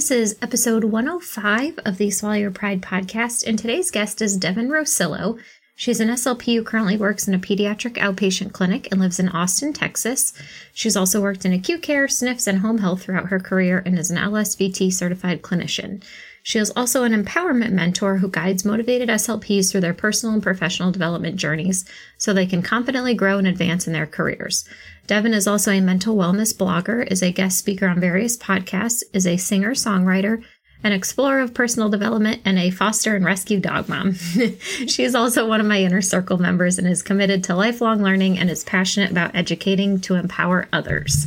This is episode 105 of the Swallow Your Pride podcast, and today's guest is Devin Roscillo. She's an SLP who currently works in a pediatric outpatient clinic and lives in Austin, Texas. She's also worked in acute care, SNFs, and home health throughout her career and is an LSVT certified clinician. She is also an empowerment mentor who guides motivated SLPs through their personal and professional development journeys so they can confidently grow and advance in their careers. Devin is also a mental wellness blogger, is a guest speaker on various podcasts, is a singer songwriter, an explorer of personal development, and a foster and rescue dog mom. she is also one of my inner circle members and is committed to lifelong learning and is passionate about educating to empower others.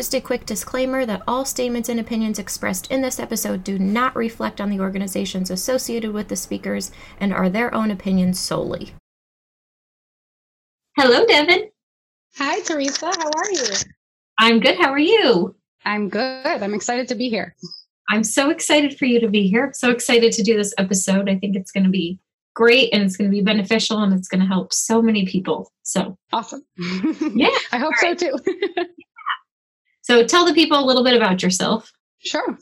Just a quick disclaimer that all statements and opinions expressed in this episode do not reflect on the organizations associated with the speakers and are their own opinions solely. Hello, Devin. Hi, Teresa. How are you? I'm good. How are you? I'm good. I'm excited to be here. I'm so excited for you to be here. so excited to do this episode. I think it's going to be great and it's going to be beneficial and it's going to help so many people. So awesome. yeah. I hope so too. So tell the people a little bit about yourself. Sure.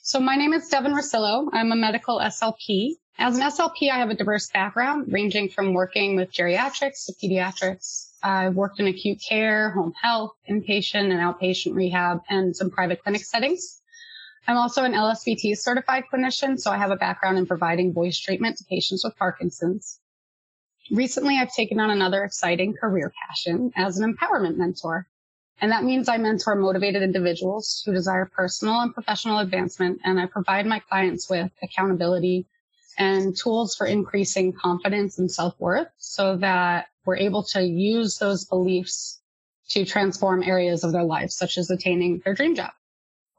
So my name is Devin Roscillo. I'm a medical SLP. As an SLP, I have a diverse background ranging from working with geriatrics to pediatrics. I've worked in acute care, home health, inpatient and outpatient rehab, and some private clinic settings. I'm also an LSVT certified clinician, so I have a background in providing voice treatment to patients with Parkinson's. Recently, I've taken on another exciting career passion as an empowerment mentor. And that means I mentor motivated individuals who desire personal and professional advancement. And I provide my clients with accountability and tools for increasing confidence and self worth so that we're able to use those beliefs to transform areas of their lives, such as attaining their dream job.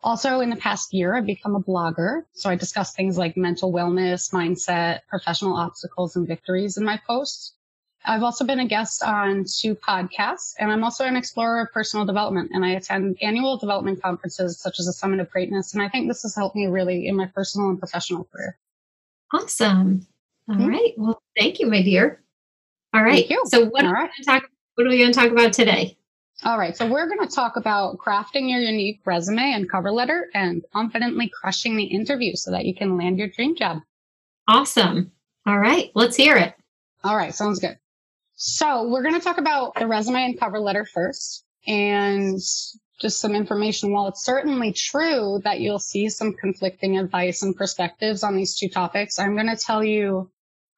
Also, in the past year, I've become a blogger. So I discuss things like mental wellness, mindset, professional obstacles and victories in my posts. I've also been a guest on two podcasts, and I'm also an explorer of personal development. And I attend annual development conferences such as the Summit of Greatness. And I think this has helped me really in my personal and professional career. Awesome. All mm-hmm. right. Well, thank you, my dear. All right. So what All right. Talk, what are we going to talk about today? All right. So we're going to talk about crafting your unique resume and cover letter and confidently crushing the interview so that you can land your dream job. Awesome. All right. Let's hear it. All right. Sounds good. So we're going to talk about the resume and cover letter first and just some information. While it's certainly true that you'll see some conflicting advice and perspectives on these two topics, I'm going to tell you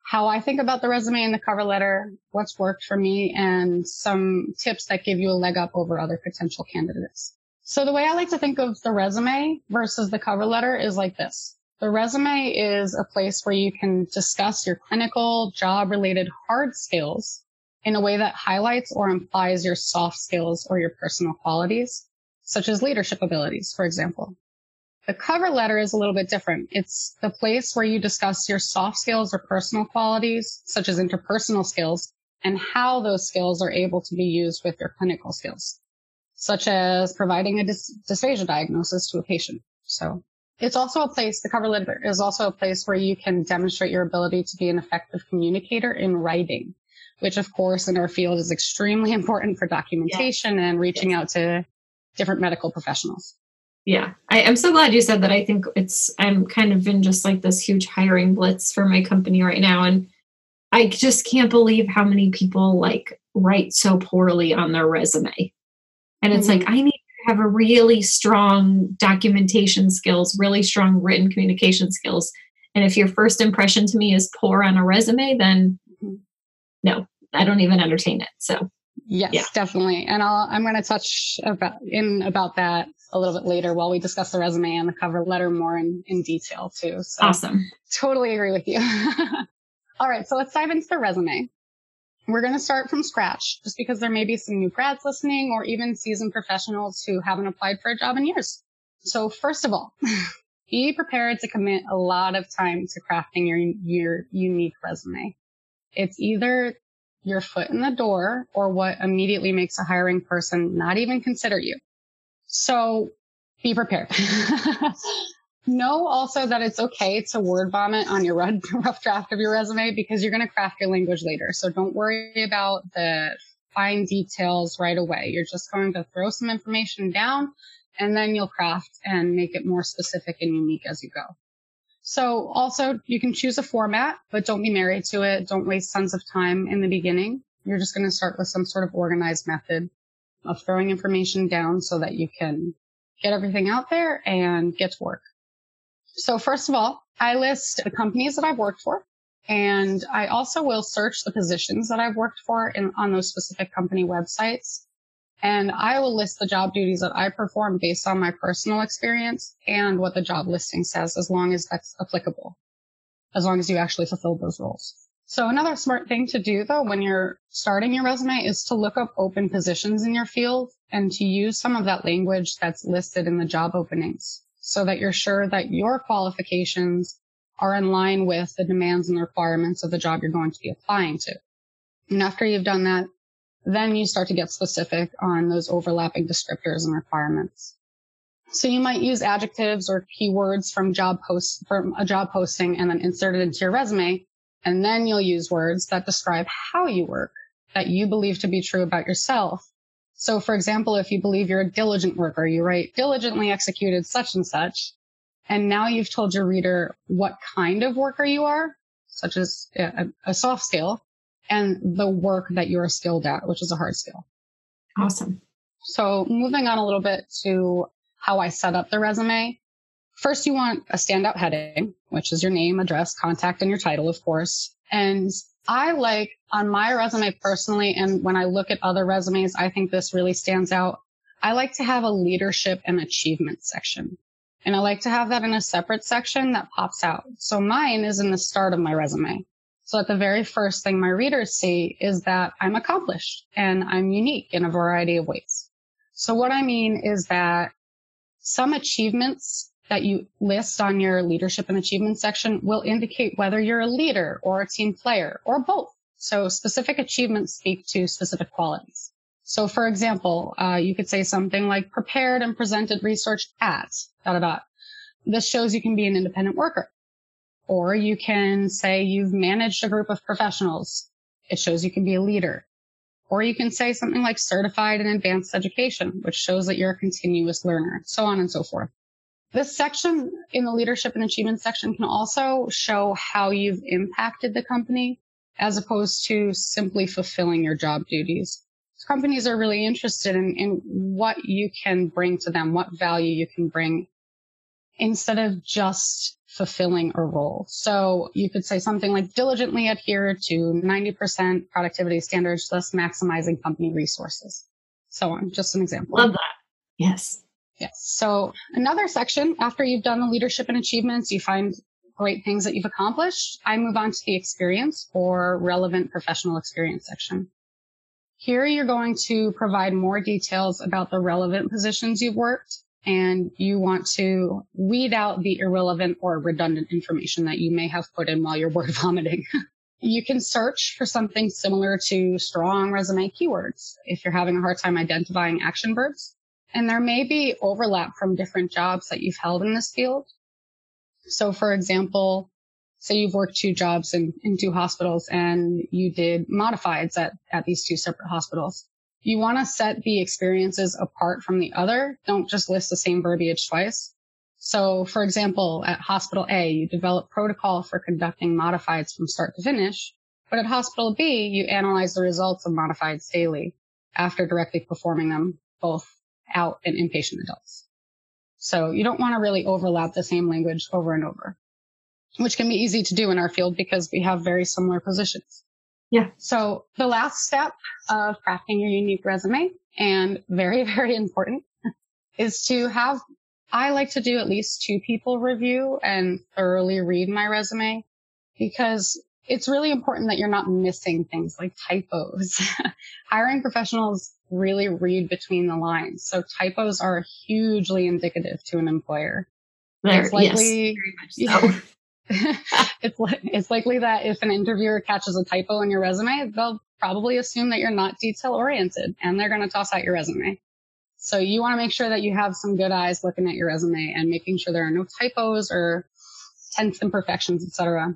how I think about the resume and the cover letter, what's worked for me, and some tips that give you a leg up over other potential candidates. So the way I like to think of the resume versus the cover letter is like this. The resume is a place where you can discuss your clinical, job related hard skills in a way that highlights or implies your soft skills or your personal qualities, such as leadership abilities, for example. The cover letter is a little bit different. It's the place where you discuss your soft skills or personal qualities, such as interpersonal skills, and how those skills are able to be used with your clinical skills, such as providing a dys- dysphagia diagnosis to a patient. So it's also a place, the cover letter is also a place where you can demonstrate your ability to be an effective communicator in writing which of course in our field is extremely important for documentation yes. and reaching out to different medical professionals. Yeah, I, am so glad you said that. I think it's, I'm kind of in just like this huge hiring blitz for my company right now. And I just can't believe how many people like write so poorly on their resume. And it's mm-hmm. like, I need to have a really strong documentation skills, really strong written communication skills. And if your first impression to me is poor on a resume, then. No, I don't even entertain it. So yes, yeah. definitely. And I'll, I'm going to touch about in about that a little bit later while we discuss the resume and the cover letter more in, in detail too. So awesome. Totally agree with you. All right. So let's dive into the resume. We're going to start from scratch just because there may be some new grads listening or even seasoned professionals who haven't applied for a job in years. So first of all, be prepared to commit a lot of time to crafting your, your unique resume. It's either your foot in the door or what immediately makes a hiring person not even consider you. So be prepared. know also that it's okay to word vomit on your rough draft of your resume because you're going to craft your language later. So don't worry about the fine details right away. You're just going to throw some information down and then you'll craft and make it more specific and unique as you go. So also you can choose a format, but don't be married to it. Don't waste tons of time in the beginning. You're just going to start with some sort of organized method of throwing information down so that you can get everything out there and get to work. So first of all, I list the companies that I've worked for. And I also will search the positions that I've worked for in, on those specific company websites. And I will list the job duties that I perform based on my personal experience and what the job listing says, as long as that's applicable, as long as you actually fulfill those roles. So another smart thing to do though, when you're starting your resume is to look up open positions in your field and to use some of that language that's listed in the job openings so that you're sure that your qualifications are in line with the demands and the requirements of the job you're going to be applying to. And after you've done that, then you start to get specific on those overlapping descriptors and requirements. So you might use adjectives or keywords from job posts, from a job posting and then insert it into your resume. And then you'll use words that describe how you work that you believe to be true about yourself so for example, if you believe you're a diligent worker, you write diligently executed such and such. And now you've told your reader what kind of worker you are, such as a, a soft skill and the work that you're skilled at, which is a hard skill. Awesome. So moving on a little bit to how I set up the resume. First, you want a standout heading, which is your name, address, contact, and your title, of course. And I like on my resume personally, and when I look at other resumes, I think this really stands out. I like to have a leadership and achievement section. And I like to have that in a separate section that pops out. So mine is in the start of my resume. So that the very first thing my readers see is that I'm accomplished and I'm unique in a variety of ways. So what I mean is that some achievements that you list on your leadership and achievement section will indicate whether you're a leader or a team player or both. So specific achievements speak to specific qualities. So for example, uh, you could say something like prepared and presented research at da da. This shows you can be an independent worker. Or you can say you've managed a group of professionals. It shows you can be a leader. Or you can say something like certified in advanced education, which shows that you're a continuous learner, so on and so forth. This section in the leadership and achievement section can also show how you've impacted the company as opposed to simply fulfilling your job duties. Companies are really interested in, in what you can bring to them, what value you can bring instead of just fulfilling a role. So you could say something like diligently adhere to 90% productivity standards, thus maximizing company resources. So on, just an example. Love that. Yes. Yes. So another section after you've done the leadership and achievements, you find great things that you've accomplished. I move on to the experience or relevant professional experience section. Here you're going to provide more details about the relevant positions you've worked and you want to weed out the irrelevant or redundant information that you may have put in while you're word vomiting. you can search for something similar to strong resume keywords if you're having a hard time identifying action verbs. And there may be overlap from different jobs that you've held in this field. So for example, say you've worked two jobs in, in two hospitals and you did modifieds at, at these two separate hospitals. You want to set the experiences apart from the other. Don't just list the same verbiage twice. So for example, at hospital A, you develop protocol for conducting modifieds from start to finish. But at hospital B, you analyze the results of modifieds daily after directly performing them both out and inpatient adults. So you don't want to really overlap the same language over and over, which can be easy to do in our field because we have very similar positions. Yeah. So the last step of crafting your unique resume and very, very important is to have, I like to do at least two people review and thoroughly read my resume because it's really important that you're not missing things like typos. Hiring professionals really read between the lines. So typos are hugely indicative to an employer. There, it's likely, yes, so. it's, it's likely that if an interviewer catches a typo in your resume, they'll probably assume that you're not detail oriented and they're going to toss out your resume. So you want to make sure that you have some good eyes looking at your resume and making sure there are no typos or tense imperfections, etc.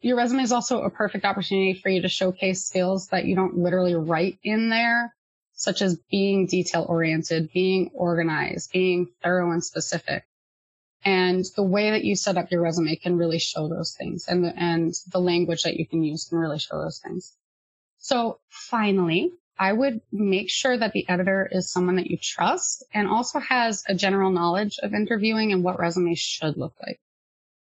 Your resume is also a perfect opportunity for you to showcase skills that you don't literally write in there, such as being detail oriented, being organized, being thorough and specific. And the way that you set up your resume can really show those things and the, and the language that you can use can really show those things. So finally, I would make sure that the editor is someone that you trust and also has a general knowledge of interviewing and what resumes should look like.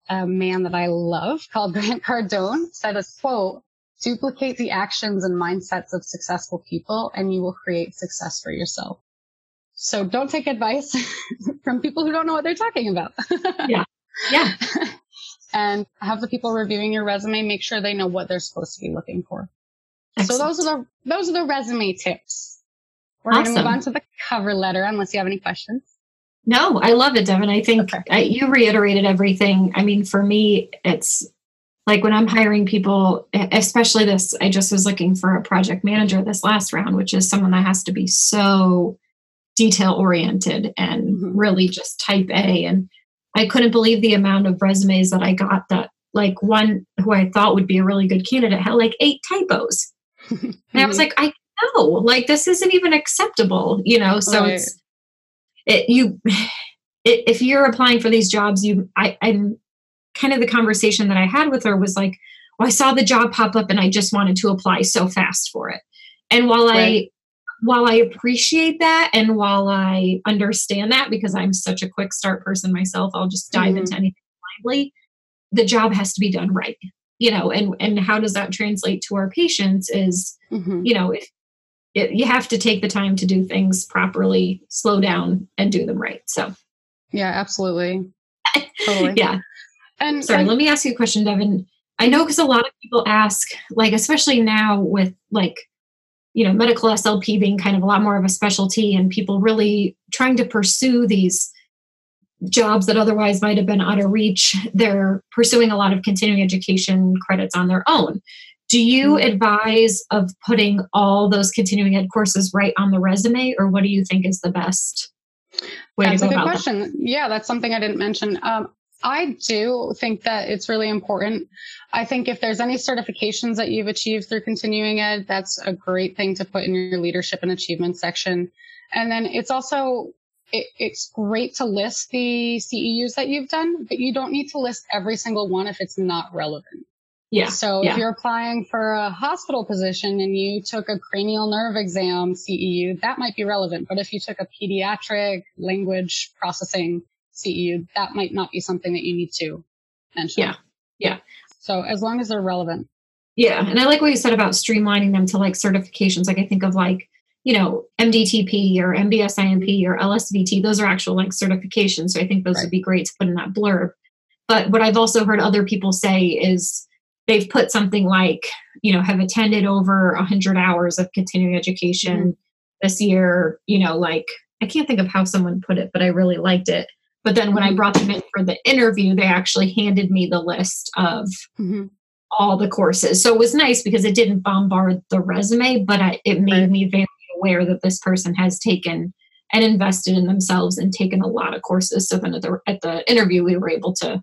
A man that I love called Grant Cardone said a quote, duplicate the actions and mindsets of successful people and you will create success for yourself. So don't take advice from people who don't know what they're talking about. yeah. Yeah. and have the people reviewing your resume make sure they know what they're supposed to be looking for. Excellent. So those are the those are the resume tips. We're awesome. going to move on to the cover letter unless you have any questions. No, I love it, Devin. I think okay. I, you reiterated everything. I mean, for me, it's like when I'm hiring people, especially this, I just was looking for a project manager this last round, which is someone that has to be so detail oriented and mm-hmm. really just type A. And I couldn't believe the amount of resumes that I got that like one who I thought would be a really good candidate had like eight typos. and I was mm-hmm. like, I know, like this isn't even acceptable, you know. So right. it's it you it, if you're applying for these jobs, you I I'm kind of the conversation that I had with her was like, well, I saw the job pop up and I just wanted to apply so fast for it. And while right. I while I appreciate that and while I understand that because I'm such a quick start person myself, I'll just dive mm-hmm. into anything blindly. The job has to be done right you know and and how does that translate to our patients is mm-hmm. you know if it, you have to take the time to do things properly slow down and do them right so yeah absolutely totally. yeah and sorry let me ask you a question devin i know because a lot of people ask like especially now with like you know medical slp being kind of a lot more of a specialty and people really trying to pursue these jobs that otherwise might have been out of reach, they're pursuing a lot of continuing education credits on their own. Do you mm-hmm. advise of putting all those continuing ed courses right on the resume, or what do you think is the best way that's to go a good question. That? Yeah, that's something I didn't mention. Um, I do think that it's really important. I think if there's any certifications that you've achieved through continuing ed, that's a great thing to put in your leadership and achievement section. And then it's also it, it's great to list the CEUs that you've done, but you don't need to list every single one if it's not relevant. Yeah. So yeah. if you're applying for a hospital position and you took a cranial nerve exam CEU, that might be relevant. But if you took a pediatric language processing CEU, that might not be something that you need to mention. Yeah. Yeah. So as long as they're relevant. Yeah. And I like what you said about streamlining them to like certifications. Like I think of like you know, MDTP or MBSIMP or LSVT, those are actual like certifications. So I think those right. would be great to put in that blurb. But what I've also heard other people say is they've put something like, you know, have attended over 100 hours of continuing education mm-hmm. this year, you know, like I can't think of how someone put it, but I really liked it. But then when I mm-hmm. brought them in for the interview, they actually handed me the list of mm-hmm. all the courses. So it was nice because it didn't bombard the resume, but I, it made right. me very aware that this person has taken and invested in themselves and taken a lot of courses. So then at the at the interview, we were able to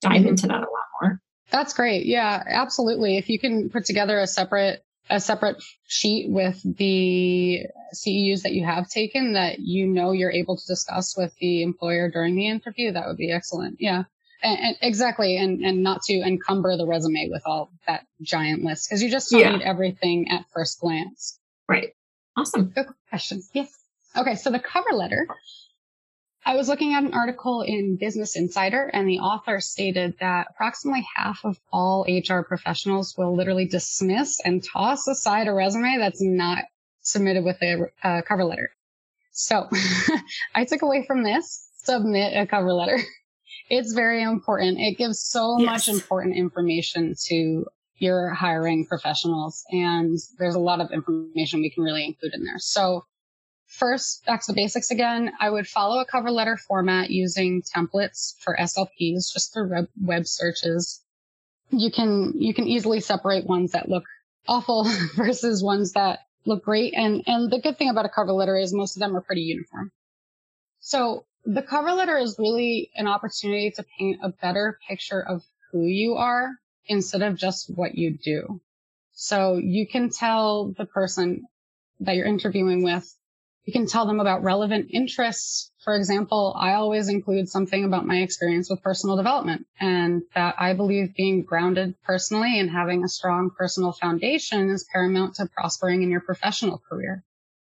dive mm-hmm. into that a lot more. That's great. Yeah, absolutely. If you can put together a separate a separate sheet with the CEUs that you have taken that you know you're able to discuss with the employer during the interview, that would be excellent. Yeah. And, and exactly. And, and not to encumber the resume with all that giant list because you just don't yeah. need everything at first glance. Right. Awesome. Good question. Yes. Okay. So the cover letter, I was looking at an article in Business Insider and the author stated that approximately half of all HR professionals will literally dismiss and toss aside a resume that's not submitted with a, a cover letter. So I took away from this, submit a cover letter. It's very important. It gives so yes. much important information to you're hiring professionals and there's a lot of information we can really include in there. So first, back to the basics again, I would follow a cover letter format using templates for SLPs just through web, web searches. You can, you can easily separate ones that look awful versus ones that look great. And, and the good thing about a cover letter is most of them are pretty uniform. So the cover letter is really an opportunity to paint a better picture of who you are instead of just what you do. So you can tell the person that you're interviewing with, you can tell them about relevant interests. For example, I always include something about my experience with personal development and that I believe being grounded personally and having a strong personal foundation is paramount to prospering in your professional career.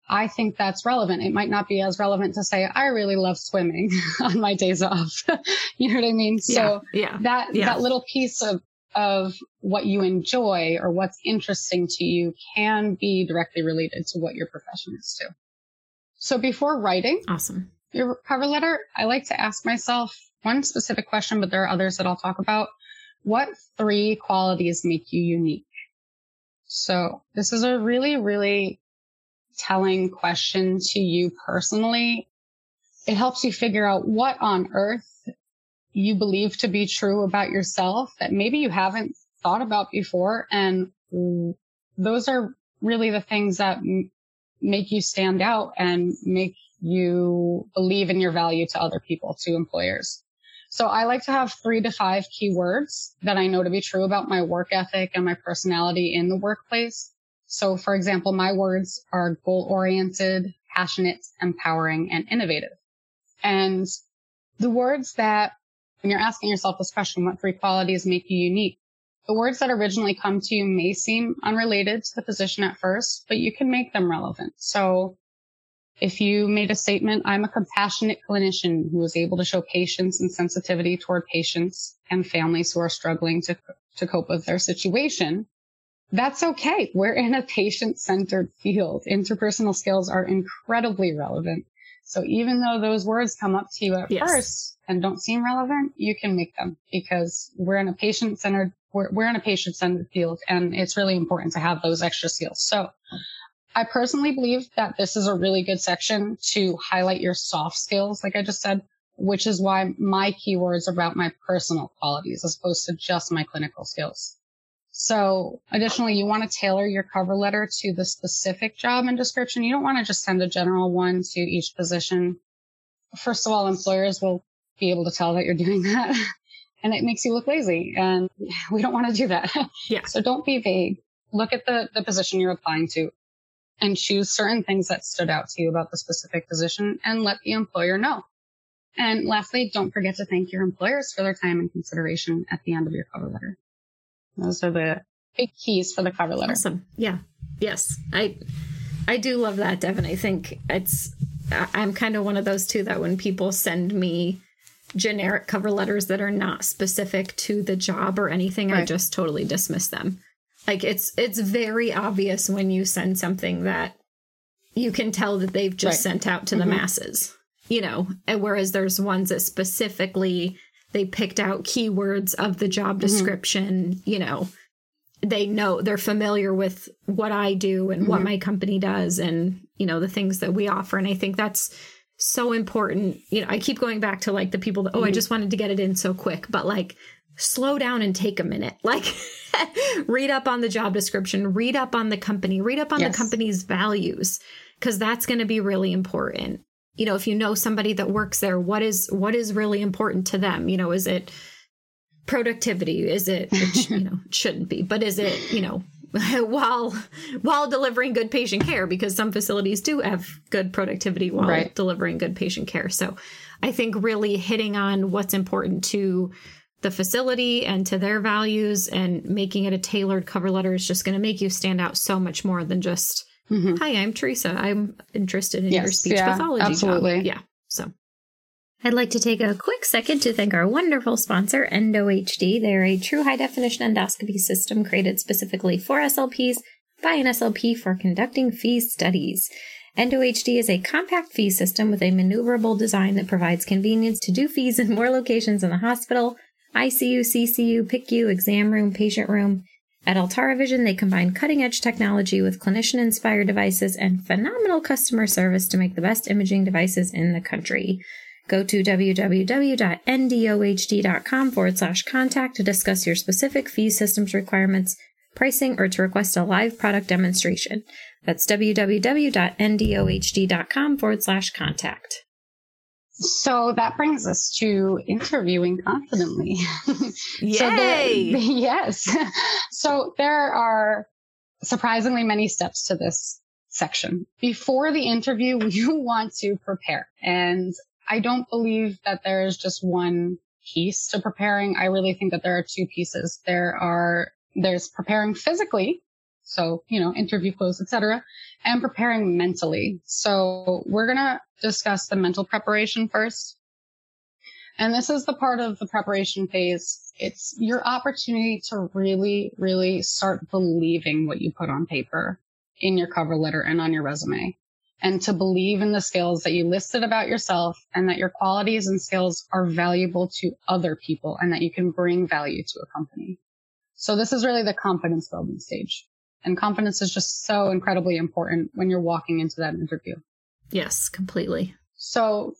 I think that's relevant. It might not be as relevant to say, I really love swimming on my days off. you know what I mean? So yeah, that, yeah. that little piece of, of what you enjoy or what's interesting to you can be directly related to what your profession is too. So before writing awesome your cover letter, I like to ask myself one specific question, but there are others that I'll talk about. What three qualities make you unique? So this is a really, really telling question to you personally, it helps you figure out what on earth you believe to be true about yourself that maybe you haven't thought about before. And those are really the things that make you stand out and make you believe in your value to other people, to employers. So I like to have three to five keywords that I know to be true about my work ethic and my personality in the workplace so for example, my words are goal oriented, passionate, empowering, and innovative. And the words that when you're asking yourself this question, what three qualities make you unique? The words that originally come to you may seem unrelated to the position at first, but you can make them relevant. So if you made a statement, I'm a compassionate clinician who is able to show patience and sensitivity toward patients and families who are struggling to, to cope with their situation, that's okay. We're in a patient centered field. Interpersonal skills are incredibly relevant. So even though those words come up to you at yes. first and don't seem relevant, you can make them because we're in a patient centered, we're, we're in a patient centered field and it's really important to have those extra skills. So I personally believe that this is a really good section to highlight your soft skills, like I just said, which is why my keywords are about my personal qualities as opposed to just my clinical skills. So additionally, you want to tailor your cover letter to the specific job and description. You don't want to just send a general one to each position. First of all, employers will be able to tell that you're doing that and it makes you look lazy and we don't want to do that. Yeah. So don't be vague. Look at the, the position you're applying to and choose certain things that stood out to you about the specific position and let the employer know. And lastly, don't forget to thank your employers for their time and consideration at the end of your cover letter. Those are the big keys for the cover letter. Awesome. Yeah. Yes. I I do love that, Devin. I think it's I'm kind of one of those too that when people send me generic cover letters that are not specific to the job or anything, right. I just totally dismiss them. Like it's it's very obvious when you send something that you can tell that they've just right. sent out to mm-hmm. the masses. You know, and whereas there's ones that specifically they picked out keywords of the job mm-hmm. description, mm-hmm. you know, they know they're familiar with what I do and mm-hmm. what my company does and, you know, the things that we offer. And I think that's so important. You know, I keep going back to like the people that, oh, mm-hmm. I just wanted to get it in so quick, but like, slow down and take a minute. Like, read up on the job description, read up on the company, read up on yes. the company's values, because that's going to be really important you know if you know somebody that works there what is what is really important to them you know is it productivity is it which, you know shouldn't be but is it you know while while delivering good patient care because some facilities do have good productivity while right. delivering good patient care so i think really hitting on what's important to the facility and to their values and making it a tailored cover letter is just going to make you stand out so much more than just Mm-hmm. Hi, I'm Teresa. I'm interested in yes, your speech yeah, pathology. Absolutely. Job. Yeah. So I'd like to take a quick second to thank our wonderful sponsor, EndoHD. They're a true high definition endoscopy system created specifically for SLPs by an SLP for conducting fee studies. EndoHD is a compact fee system with a maneuverable design that provides convenience to do FEES in more locations in the hospital, ICU, CCU, PICU, exam room, patient room, At Altara Vision, they combine cutting edge technology with clinician inspired devices and phenomenal customer service to make the best imaging devices in the country. Go to www.endohd.com forward slash contact to discuss your specific fee systems requirements, pricing, or to request a live product demonstration. That's www.endohd.com forward slash contact. So that brings us to interviewing confidently. Yay! so there, yes. So there are surprisingly many steps to this section. Before the interview, you want to prepare. And I don't believe that there is just one piece to preparing. I really think that there are two pieces. There are, there's preparing physically. So, you know, interview clothes, etc., and preparing mentally. So we're going to discuss the mental preparation first. And this is the part of the preparation phase. It's your opportunity to really, really start believing what you put on paper in your cover letter and on your resume and to believe in the skills that you listed about yourself and that your qualities and skills are valuable to other people and that you can bring value to a company. So this is really the confidence building stage. And confidence is just so incredibly important when you're walking into that interview. Yes, completely. So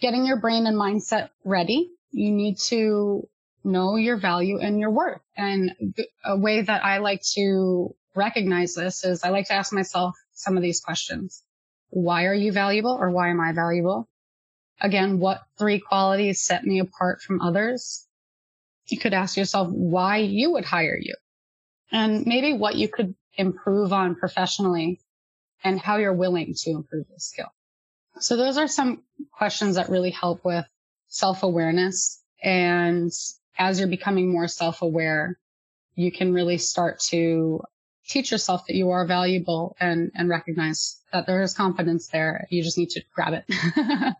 getting your brain and mindset ready, you need to know your value and your worth. And a way that I like to recognize this is I like to ask myself some of these questions. Why are you valuable or why am I valuable? Again, what three qualities set me apart from others? You could ask yourself why you would hire you and maybe what you could improve on professionally and how you're willing to improve the skill. So those are some questions that really help with self-awareness. And as you're becoming more self-aware, you can really start to teach yourself that you are valuable and, and recognize that there is confidence there. You just need to grab it.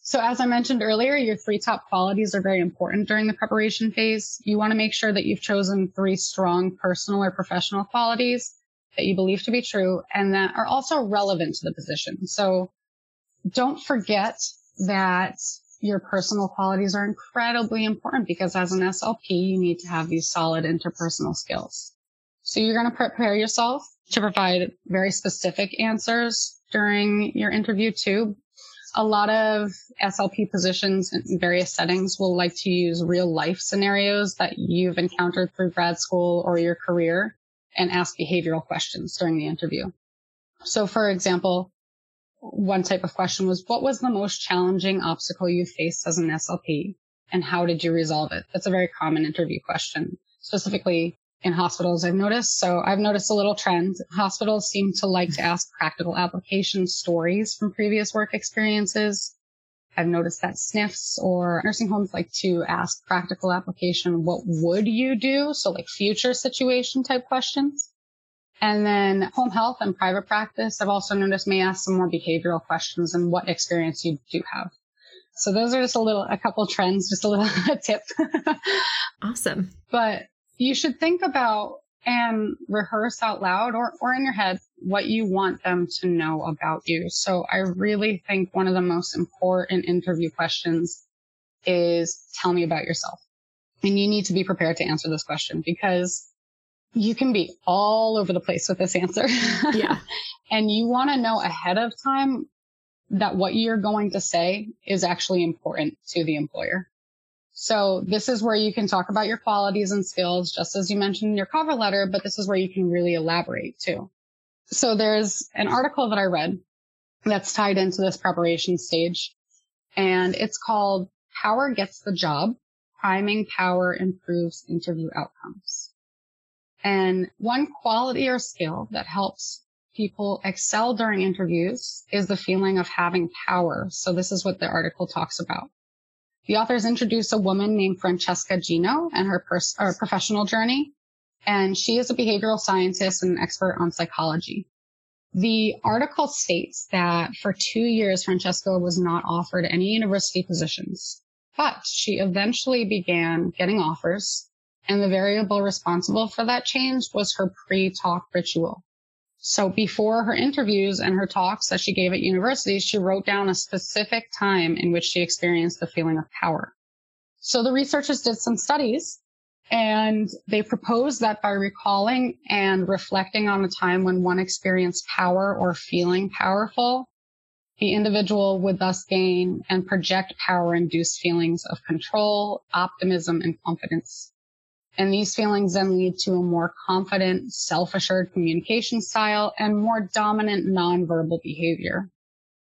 so as I mentioned earlier, your three top qualities are very important during the preparation phase. You want to make sure that you've chosen three strong personal or professional qualities that you believe to be true and that are also relevant to the position. So don't forget that your personal qualities are incredibly important because as an SLP, you need to have these solid interpersonal skills. So you're going to prepare yourself to provide very specific answers during your interview too. A lot of SLP positions in various settings will like to use real life scenarios that you've encountered through grad school or your career and ask behavioral questions during the interview. So for example, one type of question was, what was the most challenging obstacle you faced as an SLP and how did you resolve it? That's a very common interview question, specifically in hospitals I've noticed. So I've noticed a little trend. Hospitals seem to like to ask practical application stories from previous work experiences. I've noticed that SNFs or nursing homes like to ask practical application, what would you do? So like future situation type questions. And then home health and private practice, I've also noticed may ask some more behavioral questions and what experience you do have. So those are just a little, a couple trends, just a little tip. awesome. But you should think about and rehearse out loud or, or in your head what you want them to know about you. So I really think one of the most important interview questions is tell me about yourself. And you need to be prepared to answer this question because you can be all over the place with this answer. Yeah. and you want to know ahead of time that what you're going to say is actually important to the employer. So this is where you can talk about your qualities and skills, just as you mentioned in your cover letter, but this is where you can really elaborate too. So there's an article that I read that's tied into this preparation stage and it's called Power Gets the Job. Priming power improves interview outcomes. And one quality or skill that helps people excel during interviews is the feeling of having power. So this is what the article talks about. The authors introduce a woman named Francesca Gino and her, pers- professional journey. And she is a behavioral scientist and an expert on psychology. The article states that for two years, Francesca was not offered any university positions, but she eventually began getting offers. And the variable responsible for that change was her pre-talk ritual. So before her interviews and her talks that she gave at universities, she wrote down a specific time in which she experienced the feeling of power. So the researchers did some studies And they proposed that by recalling and reflecting on a time when one experienced power or feeling powerful, the individual would thus gain and project power induced feelings of control, optimism, and confidence. And these feelings then lead to a more confident, self-assured communication style and more dominant nonverbal behavior.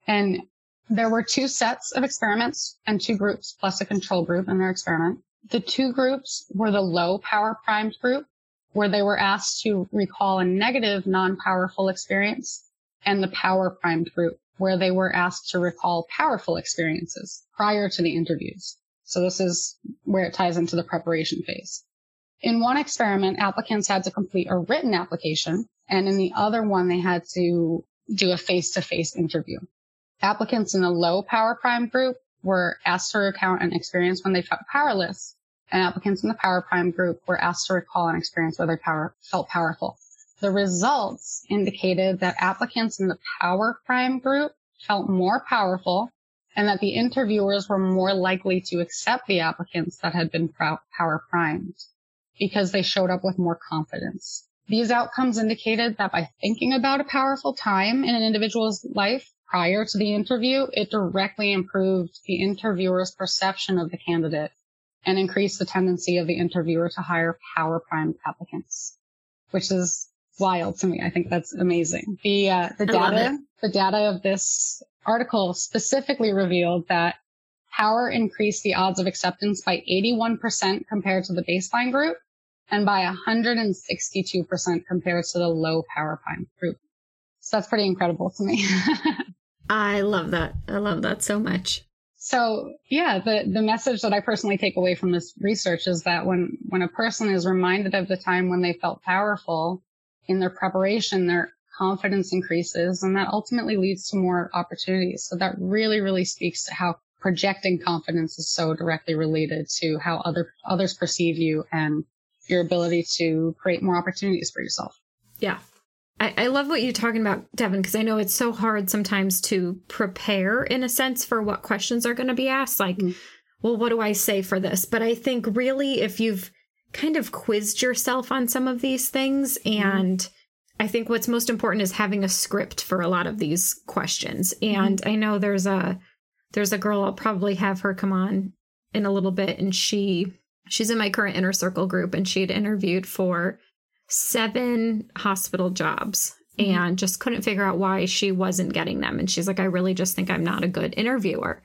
And there were two sets of experiments and two groups plus a control group in their experiment. The two groups were the low power primed group, where they were asked to recall a negative non-powerful experience, and the power primed group, where they were asked to recall powerful experiences prior to the interviews. So this is where it ties into the preparation phase. In one experiment, applicants had to complete a written application, and in the other one, they had to do a face-to-face interview. Applicants in the low power prime group were asked to recount an experience when they felt powerless, and applicants in the power prime group were asked to recall an experience where they power, felt powerful. The results indicated that applicants in the power prime group felt more powerful and that the interviewers were more likely to accept the applicants that had been power primed because they showed up with more confidence. These outcomes indicated that by thinking about a powerful time in an individual's life, prior to the interview, it directly improved the interviewer's perception of the candidate and increased the tendency of the interviewer to hire power primed applicants, which is wild to me. I think that's amazing. The, uh, the data, the data of this article specifically revealed that power increased the odds of acceptance by 81% compared to the baseline group and by 162% compared to the low power prime group. So that's pretty incredible to me. I love that. I love that so much. So yeah, the, the message that I personally take away from this research is that when, when a person is reminded of the time when they felt powerful in their preparation, their confidence increases and that ultimately leads to more opportunities. So that really, really speaks to how projecting confidence is so directly related to how other, others perceive you and your ability to create more opportunities for yourself. Yeah, I, I love what you're talking about, Devin, because I know it's so hard sometimes to prepare in a sense for what questions are going to be asked. Like, mm. well, what do I say for this? But I think really, if you've kind of quizzed yourself on some of these things, mm-hmm. and mm. I think what's most important is having a script for a lot of these questions. And mm. I know there's a there's a girl I'll probably have her come on in a little bit, and she she's in my current inner circle group, and she had interviewed for seven hospital jobs mm-hmm. and just couldn't figure out why she wasn't getting them. And she's like, I really just think I'm not a good interviewer.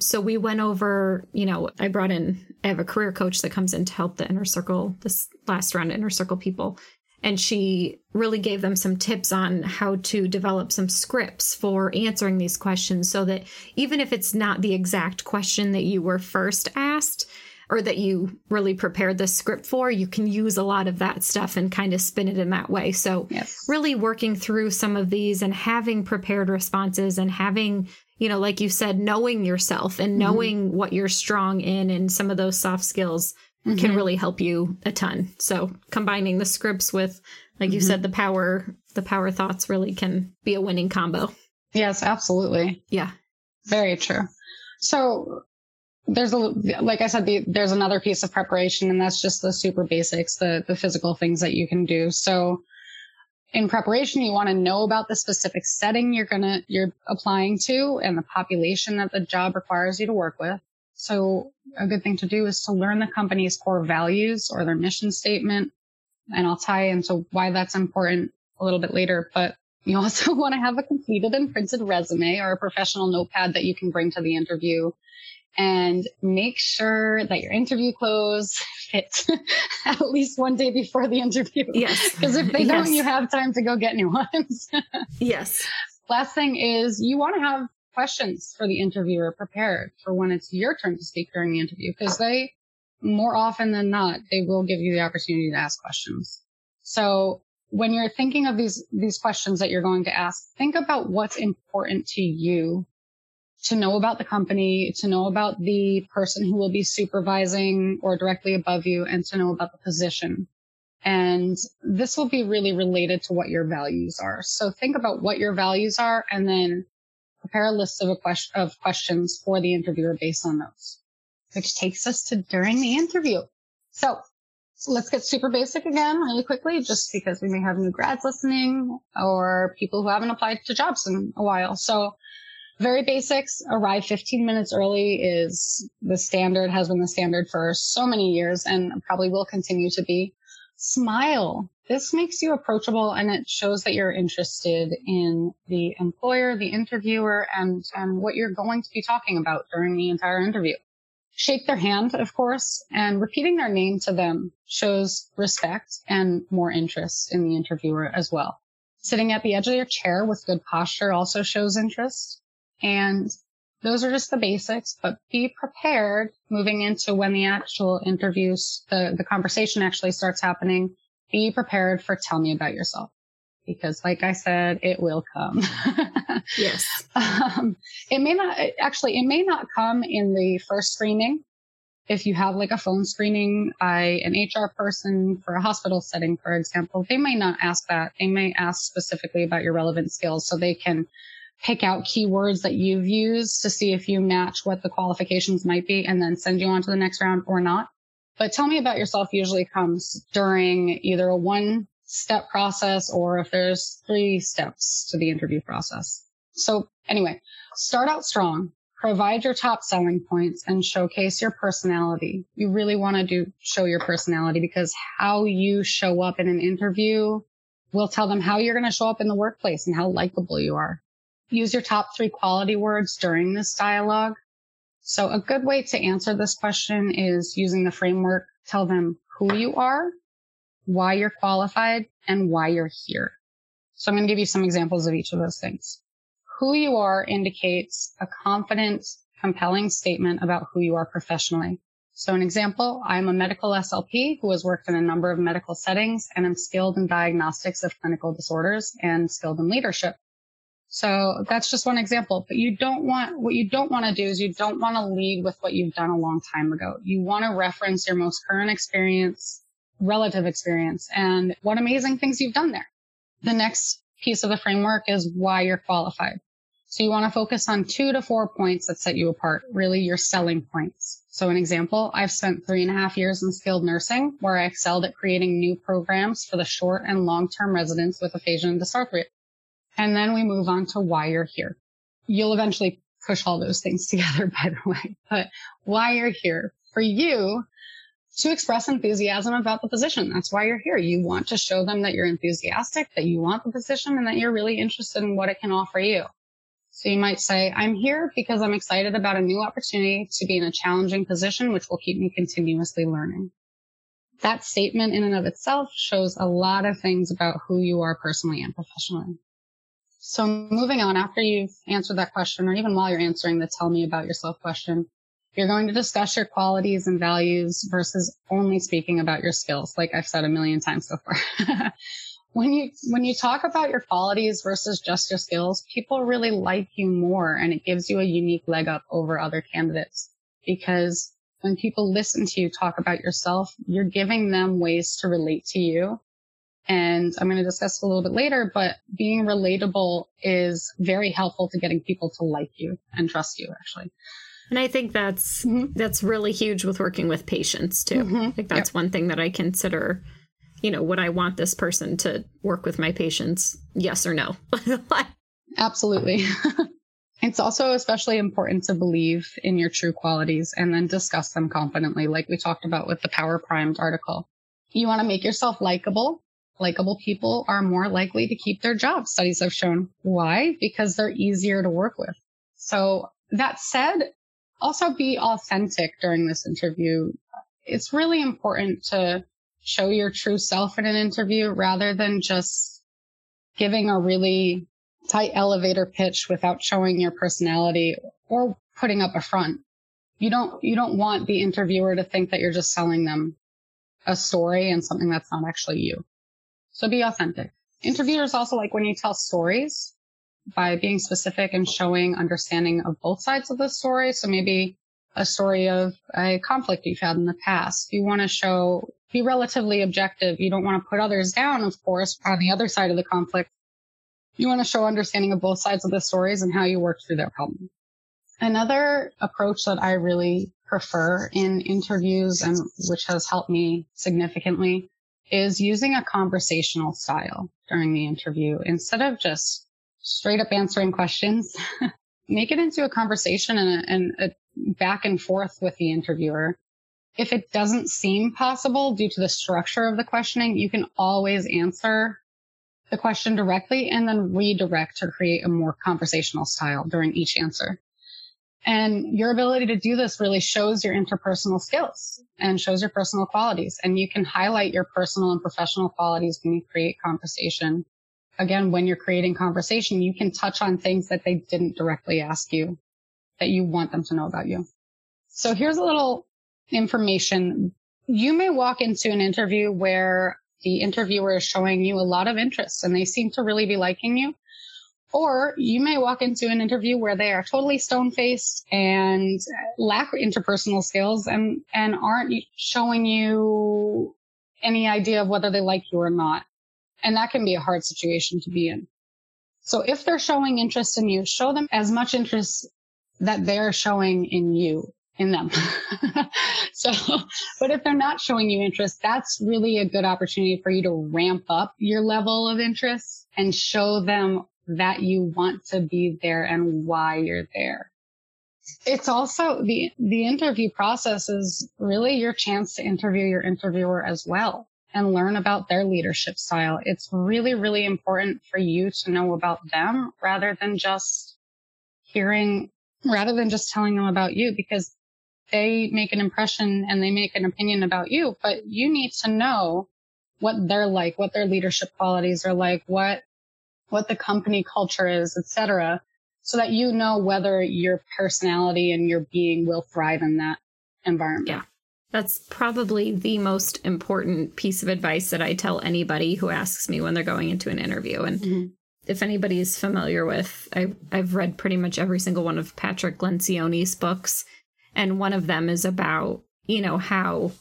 So we went over, you know, I brought in, I have a career coach that comes in to help the inner circle, this last round inner circle people. And she really gave them some tips on how to develop some scripts for answering these questions so that even if it's not the exact question that you were first asked, or that you really prepared the script for, you can use a lot of that stuff and kind of spin it in that way. So, yes. really working through some of these and having prepared responses and having, you know, like you said, knowing yourself and mm-hmm. knowing mm-hmm. what you're strong in and some of those soft skills mm-hmm. can really help you a ton. So, combining the scripts with, like mm-hmm. you said, the power, the power thoughts really can be a winning combo. Yes, absolutely. Yeah. Very true. So there's a like I said, the, there's another piece of preparation, and that's just the super basics, the the physical things that you can do. So in preparation, you want to know about the specific setting you're gonna you're applying to and the population that the job requires you to work with. So a good thing to do is to learn the company's core values or their mission statement, and I'll tie into why that's important a little bit later. But you also want to have a completed and printed resume or a professional notepad that you can bring to the interview and make sure that your interview clothes fit at least one day before the interview. Yes. Because if they yes. don't, you have time to go get new ones. yes. Last thing is you want to have questions for the interviewer prepared for when it's your turn to speak during the interview because they more often than not, they will give you the opportunity to ask questions. So when you're thinking of these, these questions that you're going to ask, think about what's important to you to know about the company, to know about the person who will be supervising or directly above you, and to know about the position. And this will be really related to what your values are. So think about what your values are and then prepare a list of, a question, of questions for the interviewer based on those, which takes us to during the interview. So let's get super basic again really quickly, just because we may have new grads listening or people who haven't applied to jobs in a while. So very basics, arrive 15 minutes early is the standard, has been the standard for so many years and probably will continue to be. Smile. This makes you approachable and it shows that you're interested in the employer, the interviewer, and, and what you're going to be talking about during the entire interview shake their hand, of course, and repeating their name to them shows respect and more interest in the interviewer as well. Sitting at the edge of your chair with good posture also shows interest. And those are just the basics, but be prepared moving into when the actual interviews, the, the conversation actually starts happening. Be prepared for tell me about yourself because like I said, it will come. yes. Um, it may not, actually, it may not come in the first screening. If you have like a phone screening by an HR person for a hospital setting, for example, they may not ask that. They may ask specifically about your relevant skills so they can pick out keywords that you've used to see if you match what the qualifications might be and then send you on to the next round or not. But tell me about yourself usually comes during either a one step process or if there's three steps to the interview process. So anyway, start out strong, provide your top selling points and showcase your personality. You really want to do show your personality because how you show up in an interview will tell them how you're going to show up in the workplace and how likable you are. Use your top three quality words during this dialogue. So a good way to answer this question is using the framework. Tell them who you are, why you're qualified, and why you're here. So I'm going to give you some examples of each of those things. Who you are indicates a confident, compelling statement about who you are professionally. So an example, I'm a medical SLP who has worked in a number of medical settings and I'm skilled in diagnostics of clinical disorders and skilled in leadership. So that's just one example, but you don't want, what you don't want to do is you don't want to lead with what you've done a long time ago. You want to reference your most current experience relative experience and what amazing things you've done there. The next piece of the framework is why you're qualified. So you want to focus on two to four points that set you apart, really your selling points. So an example, I've spent three and a half years in skilled nursing where I excelled at creating new programs for the short and long-term residents with aphasia and dysarthria. And then we move on to why you're here. You'll eventually push all those things together, by the way, but why you're here for you to express enthusiasm about the position. That's why you're here. You want to show them that you're enthusiastic, that you want the position, and that you're really interested in what it can offer you. So you might say, I'm here because I'm excited about a new opportunity to be in a challenging position, which will keep me continuously learning. That statement in and of itself shows a lot of things about who you are personally and professionally. So moving on, after you've answered that question, or even while you're answering the tell me about yourself question, you're going to discuss your qualities and values versus only speaking about your skills, like I've said a million times so far. when you when you talk about your qualities versus just your skills, people really like you more and it gives you a unique leg up over other candidates because when people listen to you talk about yourself, you're giving them ways to relate to you. And I'm going to discuss a little bit later, but being relatable is very helpful to getting people to like you and trust you actually. And I think that's mm-hmm. that's really huge with working with patients too. Mm-hmm. Like that's yep. one thing that I consider, you know, would I want this person to work with my patients? Yes or no? Absolutely. it's also especially important to believe in your true qualities and then discuss them confidently, like we talked about with the Power Primed article. You want to make yourself likable. Likable people are more likely to keep their jobs, studies have shown. Why? Because they're easier to work with. So that said, also be authentic during this interview. It's really important to show your true self in an interview rather than just giving a really tight elevator pitch without showing your personality or putting up a front. You don't, you don't want the interviewer to think that you're just selling them a story and something that's not actually you. So be authentic. Interviewers also like when you tell stories by being specific and showing understanding of both sides of the story. So maybe a story of a conflict you've had in the past. You want to show, be relatively objective. You don't want to put others down, of course, on the other side of the conflict. You want to show understanding of both sides of the stories and how you worked through that problem. Another approach that I really prefer in interviews and which has helped me significantly is using a conversational style during the interview instead of just straight up answering questions. make it into a conversation and a, and a back and forth with the interviewer. If it doesn't seem possible due to the structure of the questioning, you can always answer the question directly and then redirect to create a more conversational style during each answer. And your ability to do this really shows your interpersonal skills and shows your personal qualities. And you can highlight your personal and professional qualities when you create conversation. Again, when you're creating conversation, you can touch on things that they didn't directly ask you that you want them to know about you. So here's a little information. You may walk into an interview where the interviewer is showing you a lot of interest and they seem to really be liking you. Or you may walk into an interview where they are totally stone faced and lack interpersonal skills and, and aren't showing you any idea of whether they like you or not. And that can be a hard situation to be in. So if they're showing interest in you, show them as much interest that they're showing in you, in them. so, but if they're not showing you interest, that's really a good opportunity for you to ramp up your level of interest and show them that you want to be there and why you're there. It's also the, the interview process is really your chance to interview your interviewer as well and learn about their leadership style. It's really, really important for you to know about them rather than just hearing, rather than just telling them about you because they make an impression and they make an opinion about you, but you need to know what they're like, what their leadership qualities are like, what what the company culture is, etc., so that you know whether your personality and your being will thrive in that environment. Yeah. That's probably the most important piece of advice that I tell anybody who asks me when they're going into an interview. And mm-hmm. if anybody is familiar with, I, I've read pretty much every single one of Patrick Lencioni's books. And one of them is about, you know, how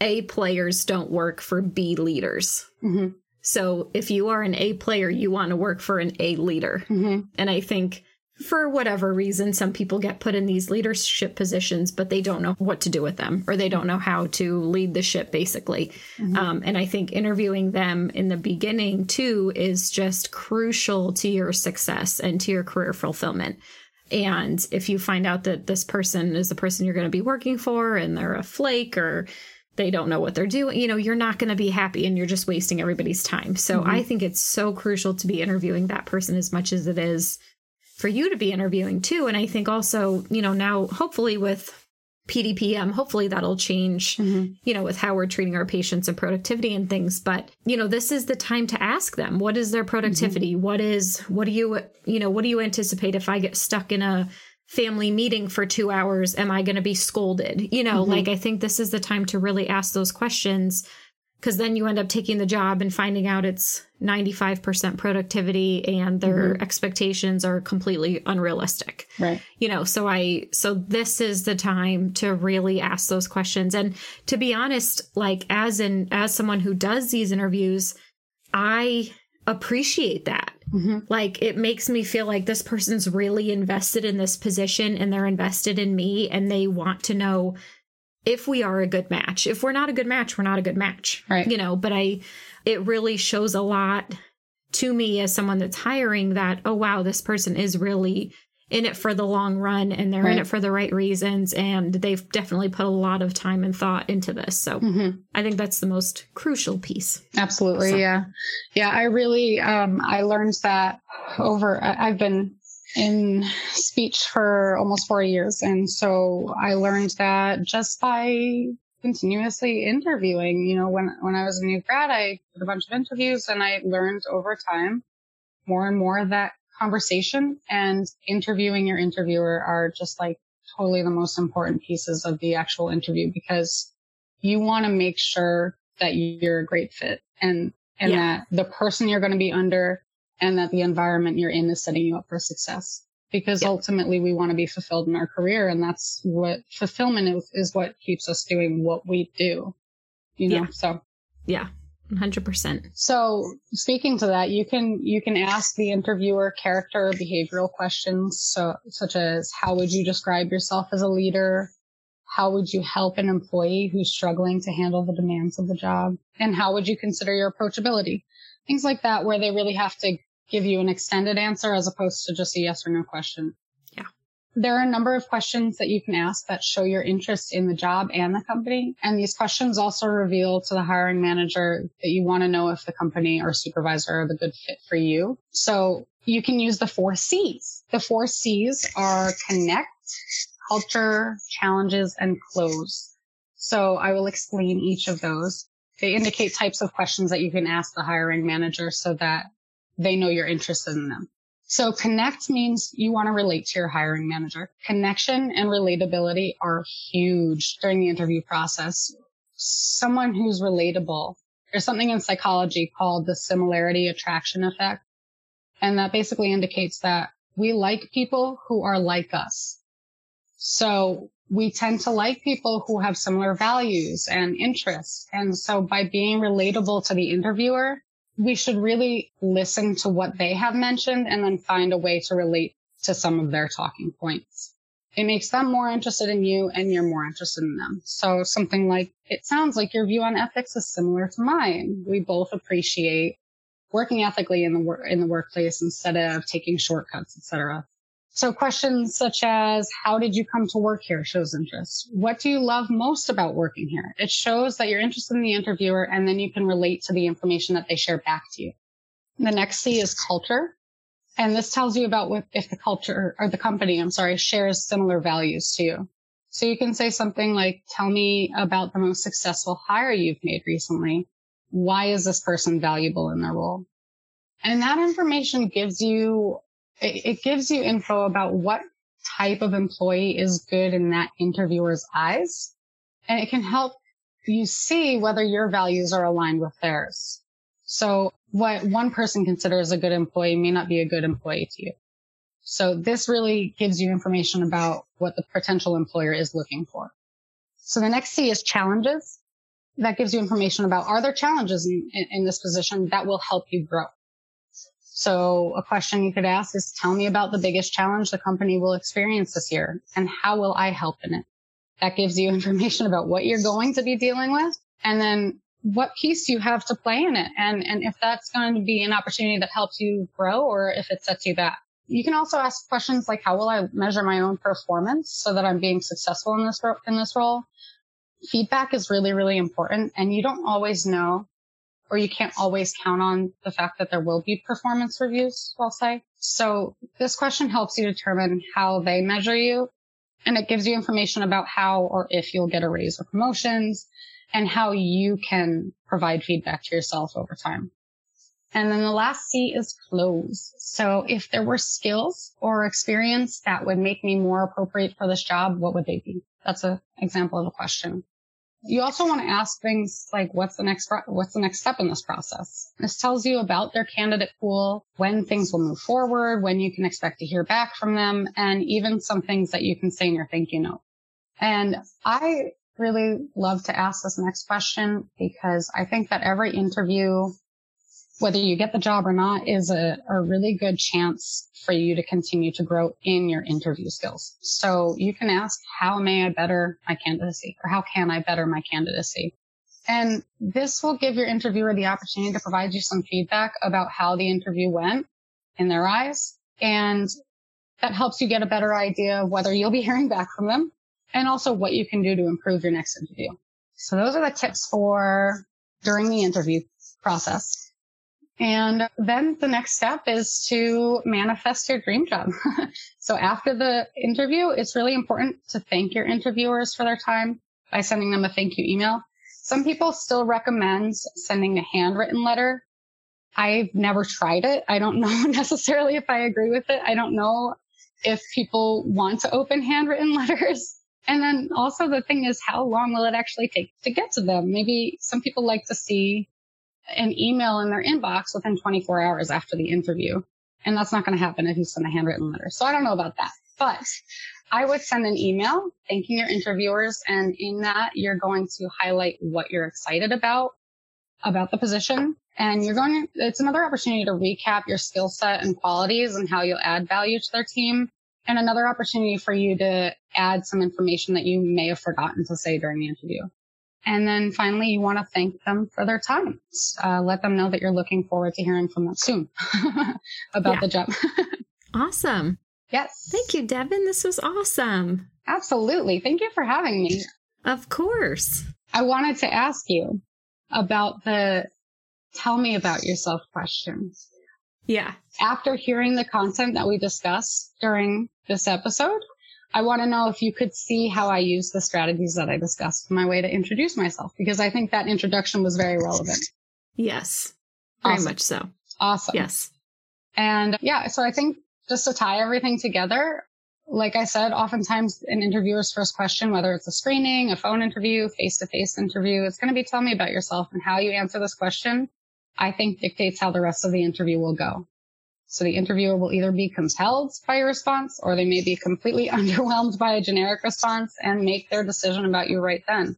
A players don't work for B leaders. Mm-hmm. So if you are an A player, you want to work for an A leader. Mm-hmm. And I think for whatever reason, some people get put in these leadership positions, but they don't know what to do with them or they don't know how to lead the ship, basically. Mm-hmm. Um, and I think interviewing them in the beginning, too, is just crucial to your success and to your career fulfillment. And if you find out that this person is the person you're going to be working for and they're a flake or they don't know what they're doing, you know, you're not going to be happy and you're just wasting everybody's time. So mm-hmm. I think it's so crucial to be interviewing that person as much as it is for you to be interviewing too. And I think also, you know, now hopefully with PDPM, hopefully that'll change, mm-hmm. you know, with how we're treating our patients and productivity and things. But, you know, this is the time to ask them what is their productivity? Mm-hmm. What is, what do you, you know, what do you anticipate if I get stuck in a family meeting for two hours? Am I going to be scolded? You know, mm-hmm. like I think this is the time to really ask those questions because then you end up taking the job and finding out it's 95% productivity and their mm-hmm. expectations are completely unrealistic. Right. You know, so I, so this is the time to really ask those questions. And to be honest, like as in, as someone who does these interviews, I appreciate that. Mm-hmm. Like it makes me feel like this person's really invested in this position and they're invested in me and they want to know if we are a good match. If we're not a good match, we're not a good match. Right. You know, but I, it really shows a lot to me as someone that's hiring that, oh, wow, this person is really in it for the long run and they're right. in it for the right reasons. And they've definitely put a lot of time and thought into this. So mm-hmm. I think that's the most crucial piece. Absolutely. So. Yeah. Yeah. I really, um, I learned that over, I've been in speech for almost four years. And so I learned that just by continuously interviewing. You know, when, when I was a new grad, I did a bunch of interviews and I learned over time more and more that conversation and interviewing your interviewer are just like totally the most important pieces of the actual interview because you want to make sure that you're a great fit and, and yeah. that the person you're going to be under and that the environment you're in is setting you up for success. Because ultimately we want to be fulfilled in our career. And that's what fulfillment is, is what keeps us doing what we do. You know, yeah. so. Yeah. 100%. So speaking to that, you can, you can ask the interviewer character or behavioral questions. So, such as how would you describe yourself as a leader? How would you help an employee who's struggling to handle the demands of the job? And how would you consider your approachability? Things like that, where they really have to give you an extended answer as opposed to just a yes or no question. There are a number of questions that you can ask that show your interest in the job and the company. And these questions also reveal to the hiring manager that you want to know if the company or supervisor are the good fit for you. So you can use the four C's. The four C's are connect, culture, challenges, and close. So I will explain each of those. They indicate types of questions that you can ask the hiring manager so that they know you're interested in them. So connect means you want to relate to your hiring manager. Connection and relatability are huge during the interview process. Someone who's relatable. There's something in psychology called the similarity attraction effect. And that basically indicates that we like people who are like us. So we tend to like people who have similar values and interests. And so by being relatable to the interviewer, we should really listen to what they have mentioned and then find a way to relate to some of their talking points. It makes them more interested in you and you're more interested in them. So something like, it sounds like your view on ethics is similar to mine. We both appreciate working ethically in the work, in the workplace instead of taking shortcuts, etc. So questions such as, how did you come to work here shows interest. What do you love most about working here? It shows that you're interested in the interviewer and then you can relate to the information that they share back to you. The next C is culture. And this tells you about what, if the culture or the company, I'm sorry, shares similar values to you. So you can say something like, tell me about the most successful hire you've made recently. Why is this person valuable in their role? And that information gives you it, it gives you info about what type of employee is good in that interviewer's eyes. And it can help you see whether your values are aligned with theirs. So what one person considers a good employee may not be a good employee to you. So this really gives you information about what the potential employer is looking for. So the next C is challenges. That gives you information about are there challenges in, in, in this position that will help you grow? So a question you could ask is tell me about the biggest challenge the company will experience this year and how will I help in it? That gives you information about what you're going to be dealing with and then what piece you have to play in it and, and if that's going to be an opportunity that helps you grow or if it sets you back. You can also ask questions like how will I measure my own performance so that I'm being successful in this, in this role? Feedback is really, really important and you don't always know or you can't always count on the fact that there will be performance reviews, I'll say. So this question helps you determine how they measure you and it gives you information about how or if you'll get a raise or promotions and how you can provide feedback to yourself over time. And then the last C is close. So if there were skills or experience that would make me more appropriate for this job, what would they be? That's an example of a question. You also want to ask things like, what's the next, what's the next step in this process? This tells you about their candidate pool, when things will move forward, when you can expect to hear back from them, and even some things that you can say in your thank you note. And I really love to ask this next question because I think that every interview whether you get the job or not is a, a really good chance for you to continue to grow in your interview skills. So you can ask, how may I better my candidacy or how can I better my candidacy? And this will give your interviewer the opportunity to provide you some feedback about how the interview went in their eyes. And that helps you get a better idea of whether you'll be hearing back from them and also what you can do to improve your next interview. So those are the tips for during the interview process. And then the next step is to manifest your dream job. so after the interview, it's really important to thank your interviewers for their time by sending them a thank you email. Some people still recommend sending a handwritten letter. I've never tried it. I don't know necessarily if I agree with it. I don't know if people want to open handwritten letters. And then also the thing is, how long will it actually take to get to them? Maybe some people like to see an email in their inbox within 24 hours after the interview. And that's not going to happen if you send a handwritten letter. So I don't know about that, but I would send an email thanking your interviewers. And in that, you're going to highlight what you're excited about, about the position. And you're going to, it's another opportunity to recap your skill set and qualities and how you'll add value to their team. and another opportunity for you to add some information that you may have forgotten to say during the interview. And then finally, you want to thank them for their time. Uh, let them know that you're looking forward to hearing from them soon about the job. Awesome. yes. Thank you, Devin. This was awesome. Absolutely. Thank you for having me. Of course. I wanted to ask you about the tell me about yourself questions. Yeah. After hearing the content that we discussed during this episode, I want to know if you could see how I use the strategies that I discussed in my way to introduce myself, because I think that introduction was very relevant. Yes. Very Awesome. much so. Awesome. Yes. And yeah, so I think just to tie everything together, like I said, oftentimes an interviewer's first question, whether it's a screening, a phone interview, face to face interview, it's going to be tell me about yourself and how you answer this question. I think dictates how the rest of the interview will go. So the interviewer will either be compelled by your response or they may be completely underwhelmed by a generic response and make their decision about you right then.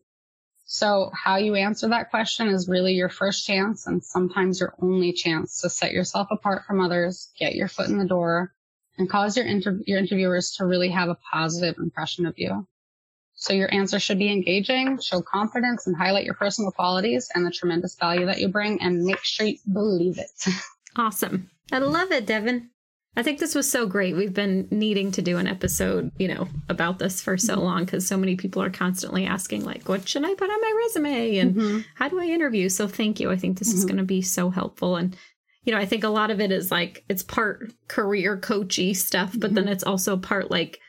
So how you answer that question is really your first chance and sometimes your only chance to set yourself apart from others, get your foot in the door and cause your, inter- your interviewers to really have a positive impression of you. So your answer should be engaging, show confidence and highlight your personal qualities and the tremendous value that you bring and make sure you believe it. Awesome. I love it, Devin. I think this was so great. We've been needing to do an episode, you know, about this for so long because so many people are constantly asking, like, what should I put on my resume and Mhm. how do I interview? So thank you. I think this is Mhm. going to be so helpful. And, you know, I think a lot of it is like it's part career coachy stuff, but then it's also part like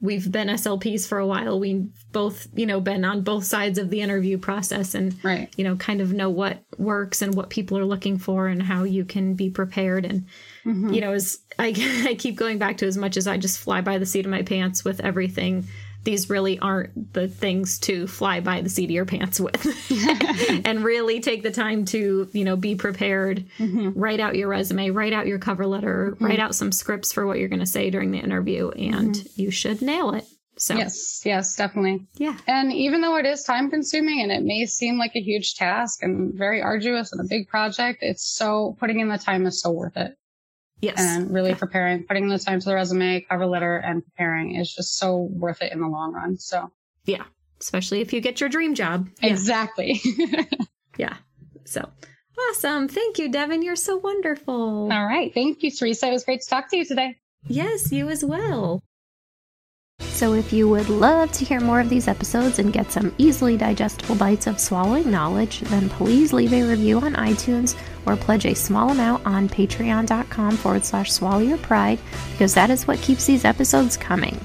we've been SLPs for a while. We've both, you know, been on both sides of the interview process and Right. you know, kind of know what works and what people are looking for and how you can be prepared. And, Mhm. you know, as I, I keep going back to as much as I just fly by the seat of my pants with everything, these really aren't the things to fly by the seat of your pants with and really take the time to, you know, be prepared, Mhm. write out your resume, write out your cover letter, write out some scripts for what you're going to say during the interview, and you should nail it. So, Yes, yes, definitely. yeah. And even though it is time consuming and it may seem like a huge task and very arduous and a big project, it's so putting in the time is so worth it. Yes. And really preparing, putting the time to the resume, cover letter and preparing is just so worth it in the long run. So yeah. Especially if you get your dream job. Yeah. exactly. Yeah. So awesome. Thank you, Devin. You're so wonderful. All right. Thank you, Theresa. It was great to talk to you today. Yes, you as well. So, if you would love to hear more of these episodes and get some easily digestible bites of swallowing knowledge, then please leave a review on iTunes or pledge a small amount on patreon.com forward slash swallow your pride because that is what keeps these episodes coming.